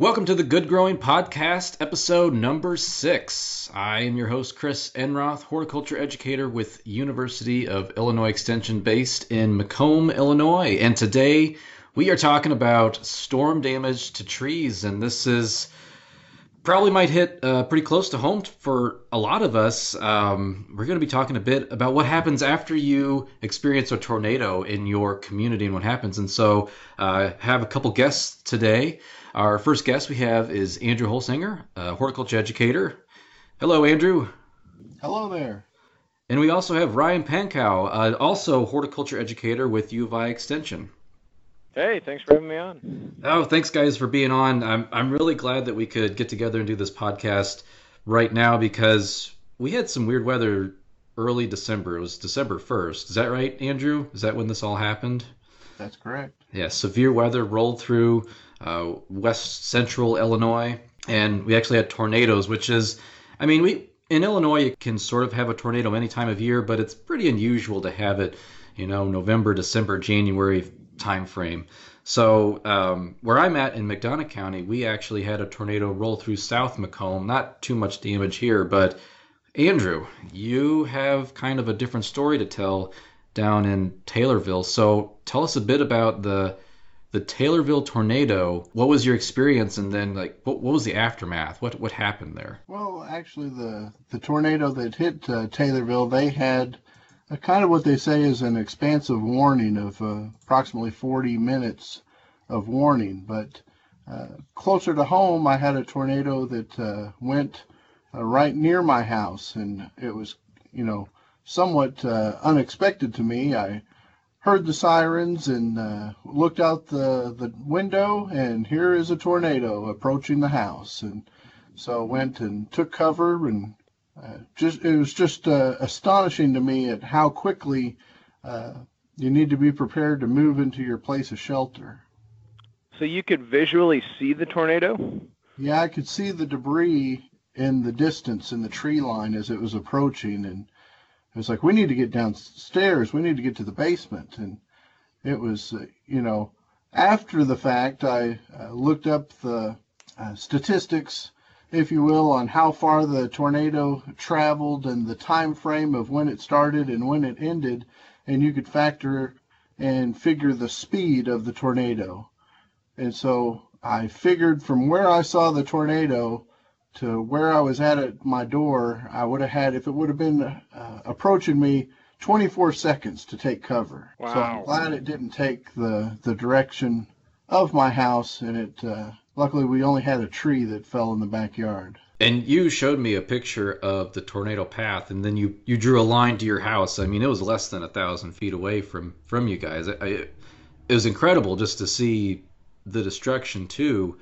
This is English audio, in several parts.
Welcome to the Good Growing Podcast, episode number six. I am your host, Chris Enroth, horticulture educator with University of Illinois Extension based in Macomb, Illinois. And today we are talking about storm damage to trees. And this is probably might hit uh, pretty close to home for a lot of us. Um, we're going to be talking a bit about what happens after you experience a tornado in your community and what happens. And so, uh, have a couple guests today. Our first guest we have is Andrew Holsinger, a horticulture educator. Hello, Andrew. Hello there. And we also have Ryan Pankau, uh, also horticulture educator with U of I Extension. Hey, thanks for having me on. Oh, thanks, guys, for being on. I'm I'm really glad that we could get together and do this podcast right now because we had some weird weather early December. It was December 1st. Is that right, Andrew? Is that when this all happened? That's correct. Yeah, severe weather rolled through uh, west central Illinois, and we actually had tornadoes, which is, I mean, we in Illinois you can sort of have a tornado any time of year, but it's pretty unusual to have it, you know, November, December, January time frame. So um, where I'm at in McDonough County, we actually had a tornado roll through South Macomb. Not too much damage here, but Andrew, you have kind of a different story to tell down in Taylorville. So tell us a bit about the the Taylorville tornado. What was your experience, and then like what, what was the aftermath? What what happened there? Well, actually, the the tornado that hit uh, Taylorville, they had a kind of what they say is an expansive warning of uh, approximately 40 minutes of warning. But uh, closer to home, I had a tornado that uh, went uh, right near my house, and it was, you know, somewhat uh, unexpected to me. I heard the sirens and uh, looked out the, the window, and here is a tornado approaching the house. And so I went and took cover, and uh, just it was just uh, astonishing to me at how quickly uh, you need to be prepared to move into your place of shelter. So you could visually see the tornado? Yeah, I could see the debris in the distance in the tree line as it was approaching, and was like, we need to get downstairs. We need to get to the basement. And it was, uh, you know, after the fact, I uh, looked up the uh, statistics, if you will, on how far the tornado traveled and the time frame of when it started and when it ended. And you could factor and figure the speed of the tornado. And so I figured from where I saw the tornado to where I was at at my door, I would have had, if it would have been uh, approaching me, 24 seconds to take cover. Wow. So I'm glad it didn't take the, the direction of my house, and it uh, luckily we only had a tree that fell in the backyard. And you showed me a picture of the tornado path, and then you, you drew a line to your house. I mean, it was less than a thousand feet away from from you guys. I, I, it was incredible just to see the destruction too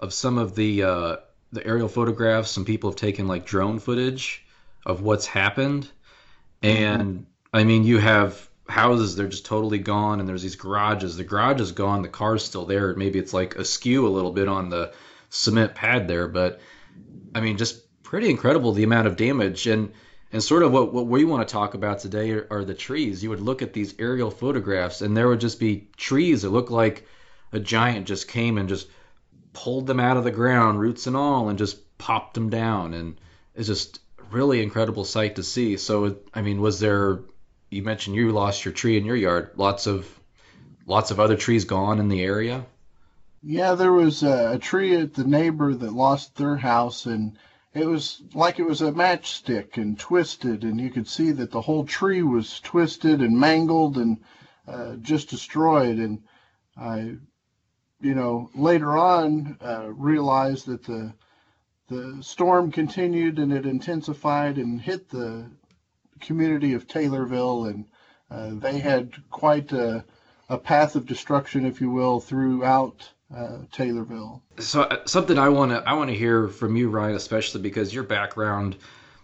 of some of the uh, the aerial photographs. Some people have taken like drone footage of what's happened, mm-hmm. and I mean, you have houses they're just totally gone, and there's these garages. The garage is gone, the car's still there. Maybe it's like askew a little bit on the cement pad there, but I mean, just pretty incredible the amount of damage and. And sort of what, what we want to talk about today are, are the trees. You would look at these aerial photographs, and there would just be trees that look like a giant just came and just pulled them out of the ground, roots and all, and just popped them down. And it's just really incredible sight to see. So, I mean, was there? You mentioned you lost your tree in your yard. Lots of, lots of other trees gone in the area. Yeah, there was a, tree at the neighbor that lost their house, and it was like it was a matchstick and twisted, and you could see that the whole tree was twisted and mangled and uh, just destroyed. And I you know, later on uh, realized that the the storm continued and it intensified and hit the community of Taylorville, and uh, they had quite a, a, path of destruction, if you will, throughout uh, Taylorville. So uh, something I want to I want to hear from you, Ryan, especially because your background,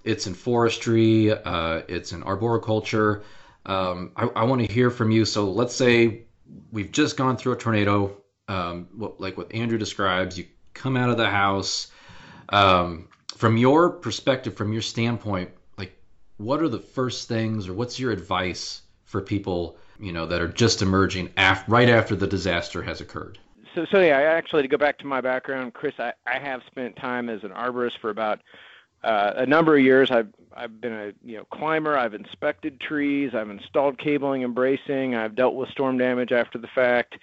it's in forestry, uh, it's in arboriculture. Um, I, I want to hear from you. So let's say we've just gone through a tornado um, what, like what Andrew describes, you come out of the house. Um, from your perspective, from your standpoint, like what are the first things, or what's your advice for people, you know, that are just emerging af- right after the disaster has occurred? so so yeah, actually to go back to my background, Chris, I, I have spent time as an arborist for about uh, a number of years. I've I've been a you know climber. I've inspected trees. I've installed cabling and bracing. I've dealt with storm damage after the fact.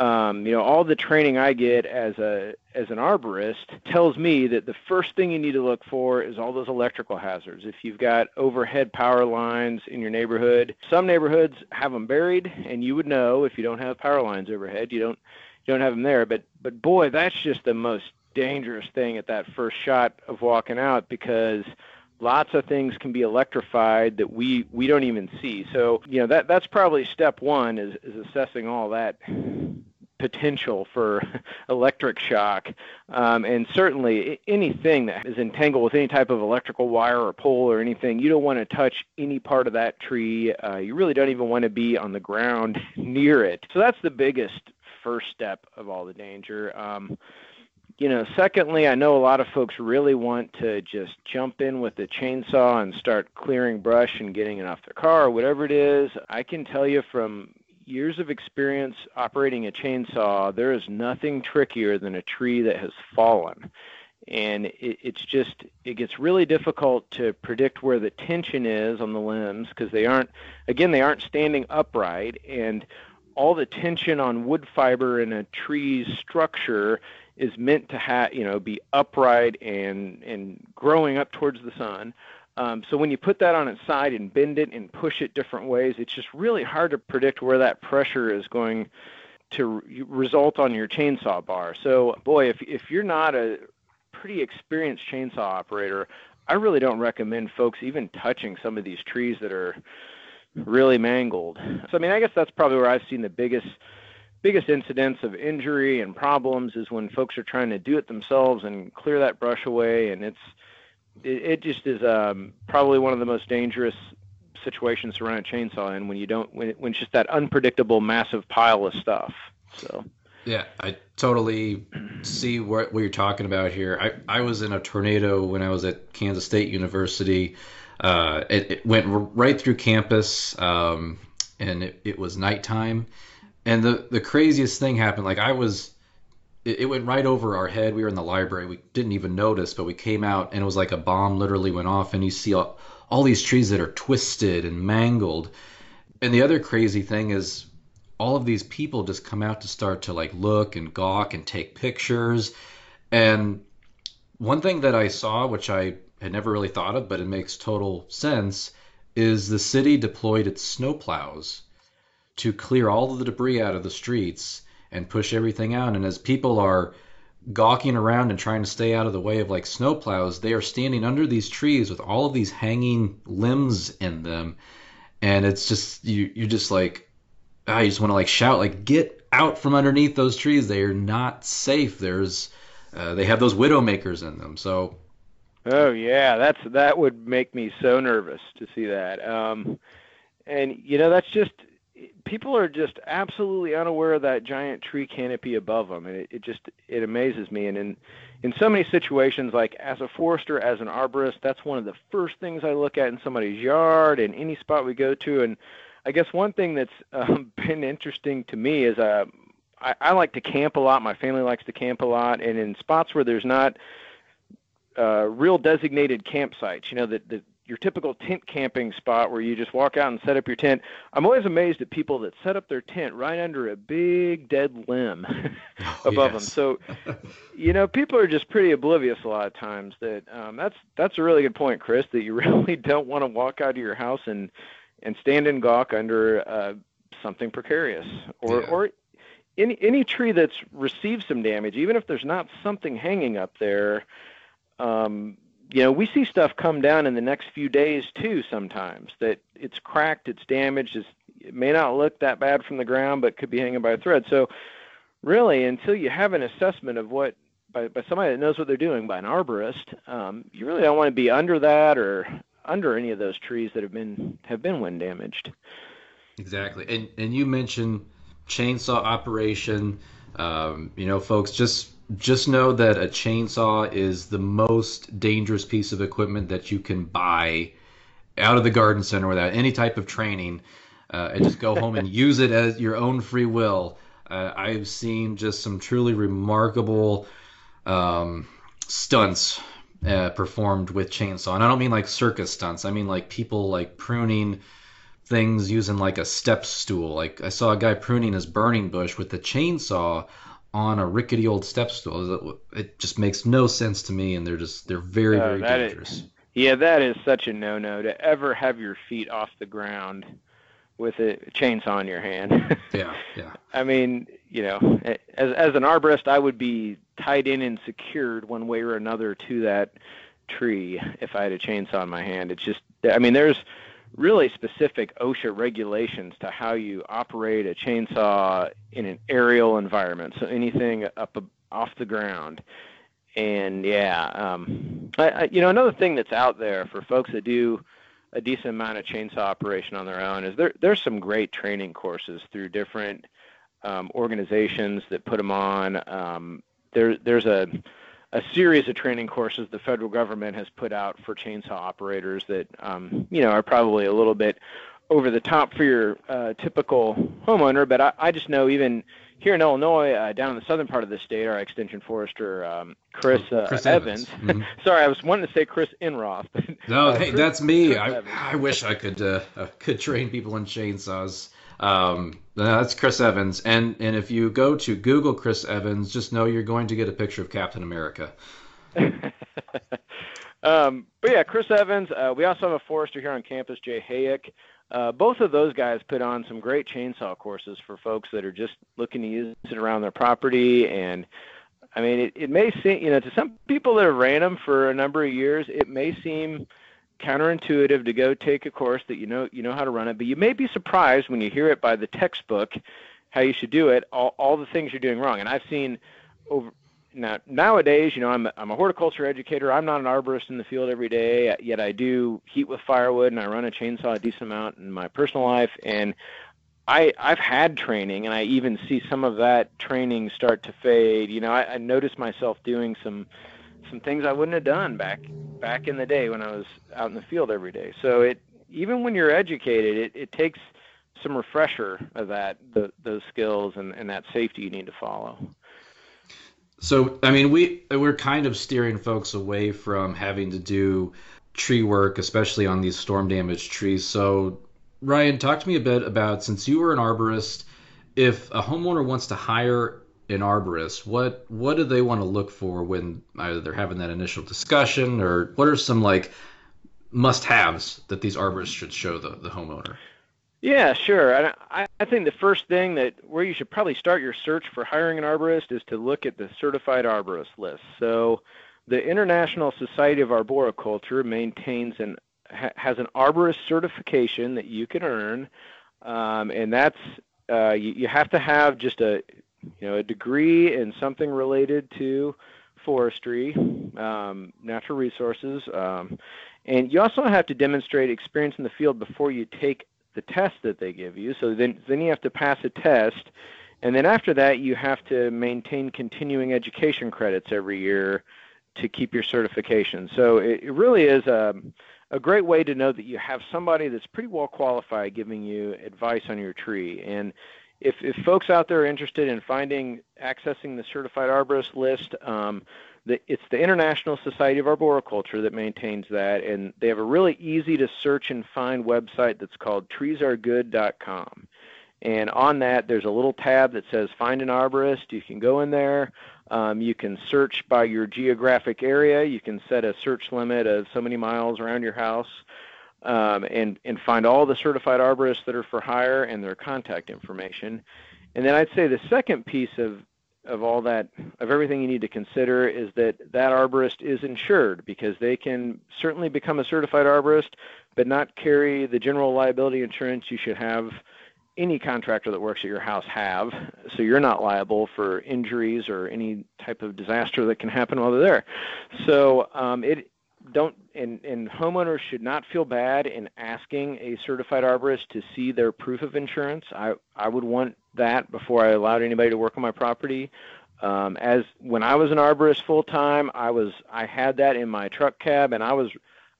Um, you know, all the training I get as a as an arborist tells me that the first thing you need to look for is all those electrical hazards. If you've got overhead power lines in your neighborhood, some neighborhoods have them buried, and you would know if you don't have power lines overhead, you don't you don't have them there. But but boy, that's just the most dangerous thing at that first shot of walking out because lots of things can be electrified that we we don't even see. So you know that that's probably step one is is assessing all that potential for electric shock. Um, and certainly anything that is entangled with any type of electrical wire or pole or anything, you don't want to touch any part of that tree. Uh, you really don't even want to be on the ground near it. So that's the biggest first step of all the danger. Um, you know, secondly, I know a lot of folks really want to just jump in with a chainsaw and start clearing brush and getting it off their car or whatever it is. I can tell you from years of experience operating a chainsaw, there is nothing trickier than a tree that has fallen. And it, it's just, it gets really difficult to predict where the tension is on the limbs because they aren't, again, they aren't standing upright. And all the tension on wood fiber in a tree's structure is meant to have you know be upright and and growing up towards the sun. Um, so when you put that on its side and bend it and push it different ways, it's just really hard to predict where that pressure is going to re- result on your chainsaw bar. So boy, if if you're not a pretty experienced chainsaw operator, I really don't recommend folks even touching some of these trees that are really mangled. So I mean, I guess that's probably where I've seen the biggest biggest incidents of injury and problems is when folks are trying to do it themselves and clear that brush away and it's it, it just is um, probably one of the most dangerous situations to run a chainsaw in when you don't when, when it's just that unpredictable massive pile of stuff. So. Yeah i totally see what, what you're talking about here. I, I was in a tornado when i was at kansas state university. Uh, it, it, went right through campus um, and it, it was nighttime. And the the craziest thing happened. Like I was, it, it, went right over our head. We were in the library. We didn't even notice, but we came out and it was like a bomb literally went off. And you see all, all these trees that are twisted and mangled. And the other crazy thing is all of these people just come out to start to like look and gawk and take pictures. And one thing that I saw, which I had never really thought of, but it makes total sense, is the city deployed its snowplows to clear all of the debris out of the streets and push everything out. And as people are gawking around and trying to stay out of the way of like snowplows, they are standing under these trees with all of these hanging limbs in them. And it's just you you're just like I just want to like shout like get out from underneath those trees. They are not safe. There's uh, they have those widow makers in them. So Oh yeah, that's that would make me so nervous to see that. Um, and you know that's just people are just absolutely unaware of that giant tree canopy above them, and it, it just it amazes me. And in in so many situations, like as a forester, as an arborist, that's one of the first things I look at in somebody's yard and any spot we go to. And I guess one thing that's um, been interesting to me is uh, I, I like to camp a lot. My family likes to camp a lot, and in spots where there's not uh, real designated campsites, you know, that, that your typical tent camping spot where you just walk out and set up your tent. I'm always amazed at people that set up their tent right under a big dead limb oh, above yes. them. So, you know, people are just pretty oblivious a lot of times. That um, that's that's a really good point, Chris. That you really don't want to walk out of your house and and stand and gawk under uh, something precarious or yeah. or any any tree that's received some damage, even if there's not something hanging up there. Um, you know, we see stuff come down in the next few days too. Sometimes that it's cracked, it's damaged, it's, it may not look that bad from the ground, but could be hanging by a thread. So, really, until you have an assessment of what by, by somebody that knows what they're doing, by an arborist, um, you really don't want to be under that or under any of those trees that have been have been wind damaged. Exactly, and and you mentioned chainsaw operation. Um, you know, folks, just just know that a chainsaw is the most dangerous piece of equipment that you can buy out of the garden center without any type of training uh, and just go home and use it as your own free will Uh, I've seen just some truly remarkable um, stunts uh, performed with chainsaw, and I don't mean like circus stunts. I mean like people like pruning things using like a step stool. Like I saw a guy pruning his burning bush with a chainsaw on a rickety old step stool. It just makes no sense to me, and they're just they're very uh, very dangerous. Is, yeah, that is such a no-no to ever have your feet off the ground with a chainsaw in your hand. yeah, yeah. I mean, you know, as as an arborist, I would be tied in and secured one way or another to that tree if I had a chainsaw in my hand. It's just, I mean, there's really specific OSHA regulations to how you operate a chainsaw in an aerial environment. So anything up off the ground. And yeah, um, I, I, you know, another thing that's out there for folks that do a decent amount of chainsaw operation on their own is there there's some great training courses through different um, organizations that put them on. Um, there there's a a series of training courses the federal government has put out for chainsaw operators that um, you know are probably a little bit over the top for your uh, typical homeowner. But I, I just know even here in Illinois, uh, down in the southern part of the state, our extension forester um, Chris, uh, Chris Evans. Evans. Mm-hmm. Sorry, I was wanting to say Chris Enroth. But, no, uh, hey, Chris, that's me. I, I wish I could uh, uh, could train people in chainsaws. Um, that's Chris Evans, and and if you go to Google Chris Evans, just know you're going to get a picture of Captain America. um, but yeah, Chris Evans. Uh, we also have a forester here on campus, Jay Hayek. Uh, both of those guys put on some great chainsaw courses for folks that are just looking to use it around their property. And I mean, it, it may seem, you know, to some people that have ran them for a number of years, it may seem counterintuitive to go take a course that you know you know how to run it, but you may be surprised when you hear it by the textbook how you should do it, all, all the things you're doing wrong. And I've seen over now nowadays, you know, I'm a, I'm a horticulture educator. I'm not an arborist in the field every day, yet I do heat with firewood and I run a chainsaw a decent amount in my personal life. And I I've had training, and I even see some of that training start to fade. You know, I, I notice myself doing some some things I wouldn't have done back back in the day when I was out in the field every day. So it even when you're educated, it, it takes some refresher of that the, those skills and, and that safety you need to follow. So I mean we we're kind of steering folks away from having to do tree work, especially on these storm damaged trees. So Ryan, talk to me a bit about since you were an arborist, if a homeowner wants to hire an arborist, what what do they want to look for when either they're having that initial discussion or what are some like must-haves that these arborists should show the, the homeowner? Yeah, sure. I, I think the first thing that where you should probably start your search for hiring an arborist is to look at the certified arborist list. So, the International Society of Arboriculture maintains an has an arborist certification that you can earn, um, and that's uh, you, you have to have just a you know, a degree in something related to forestry, um, natural resources, um, and you also have to demonstrate experience in the field before you take the test that they give you. So then, then you have to pass a test, and then after that, you have to maintain continuing education credits every year to keep your certification. So it, it really is a, a great way to know that you have somebody that's pretty well qualified giving you advice on your tree. And if, if folks out there are interested in finding accessing the certified arborist list, um, the, it's the International Society of Arboriculture that maintains that, and they have a really easy to search and find website that's called treesaregood.com. And on that, there's a little tab that says Find an Arborist. You can go in there. Um, you can search by your geographic area. You can set a search limit of so many miles around your house um, and, and find all the certified arborists that are for hire and their contact information. And then I'd say the second piece of, of all that, of everything you need to consider is that that arborist is insured because they can certainly become a certified arborist, but not carry the general liability insurance you should have any contractor that works at your house have, so you're not liable for injuries or any type of disaster that can happen while they're there. So um, it don't and, and homeowners should not feel bad in asking a certified arborist to see their proof of insurance. I, I would want that before I allowed anybody to work on my property. Um, as when I was an arborist full time, I was I had that in my truck cab, and I was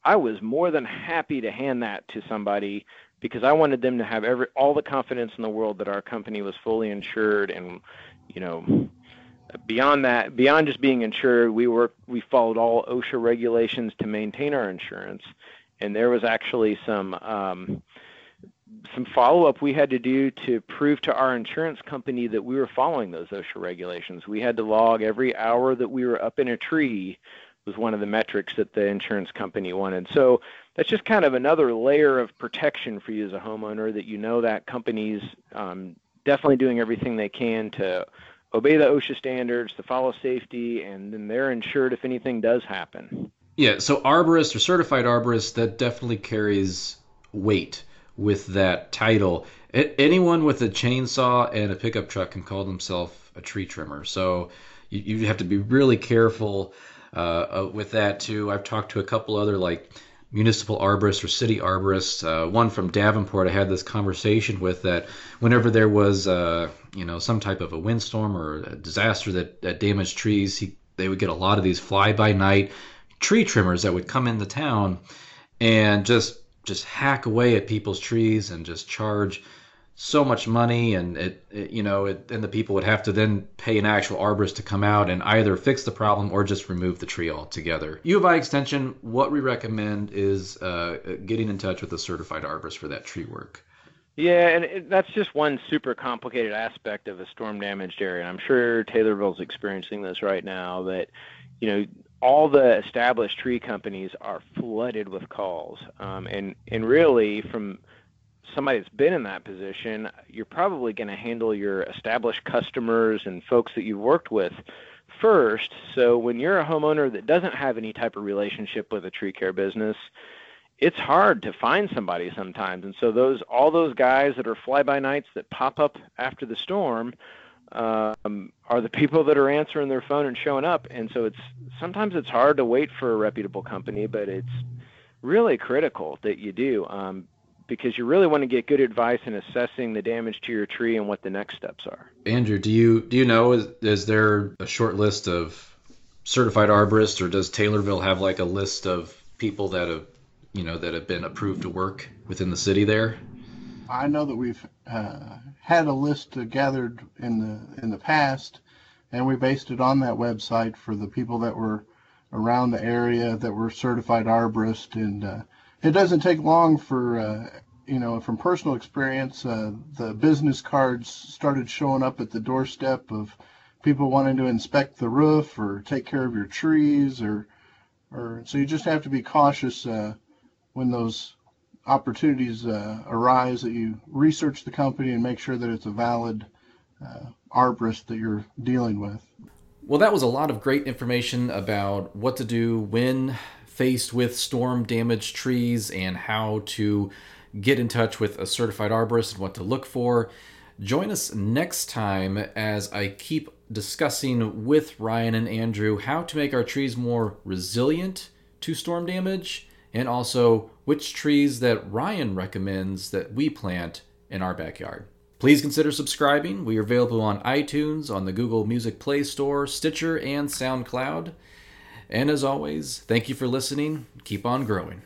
I was more than happy to hand that to somebody because I wanted them to have every all the confidence in the world that our company was fully insured and you know beyond that beyond just being insured we were we followed all OSHA regulations to maintain our insurance and there was actually some um, some follow up we had to do to prove to our insurance company that we were following those OSHA regulations. We had to log every hour that we were up in a tree was one of the metrics that the insurance company wanted. So that's just kind of another layer of protection for you as a homeowner that you know that company's um, definitely doing everything they can to obey the OSHA standards, to follow safety, and then they're insured if anything does happen. Yeah, so arborist or certified arborist that definitely carries weight with that title. anyone with a chainsaw and a pickup truck can call themselves a tree trimmer. So you, you have to be really careful uh, uh, with that too. I've talked to a couple other like municipal arborists or city arborists. Uh, one from Davenport, I had this conversation with that whenever there was, uh, you know, some type of a windstorm or a disaster that, that damaged trees, he, they would get a lot of these fly by night tree trimmers that would come into town and just just hack away at people's trees and just charge so much money and it, it you know it, and the people would have to then pay an actual arborist to come out and either fix the problem or just remove the tree altogether u of i extension what we recommend is uh, getting in touch with a certified arborist for that tree work yeah, and it, that's just one super complicated aspect of a storm damaged area. And I'm sure Taylorville's experiencing this right now that, you know, all the established tree companies are flooded with calls. Um, and, and really, from somebody that's been in that position, you're probably going to handle your established customers and folks that you've worked with first. So when you're a homeowner that doesn't have any type of relationship with a tree care business, it's hard to find somebody sometimes. And so those all those guys that are fly by nights that pop up after the storm um, are the people that are answering their phone and showing up. And so it's sometimes it's hard to wait for a reputable company, but it's really critical that you do um, because you really want to get good advice in assessing the damage to your tree and what the next steps are. Andrew, do you do you know is, is there a short list of certified arborists, or does Taylorville have like a list of people that have you know that have been approved to work within the city there? I know that we've uh, had a list gathered in the in the past, and we based it on that website for the people that were around the area that were certified arborists. And uh, it doesn't take long for uh, you know from personal experience, uh, the business cards started showing up at the doorstep of people wanting to inspect the roof or take care of your trees or or so you just have to be cautious uh, when those opportunities uh, arise that you research the company and make sure that it's a valid uh, arborist that you're dealing with. Well, that was a lot of great information about what to do when faced with storm damaged trees and how to get in touch with a certified arborist and what to look for. Join us next time as I keep discussing with Ryan and Andrew how to make our trees more resilient to storm damage and also which trees that Ryan recommends that we plant in our backyard. Please consider subscribing. We are available on iTunes, on the Google Music Play Store, Stitcher, and SoundCloud. And as always, thank you for listening. Keep on growing.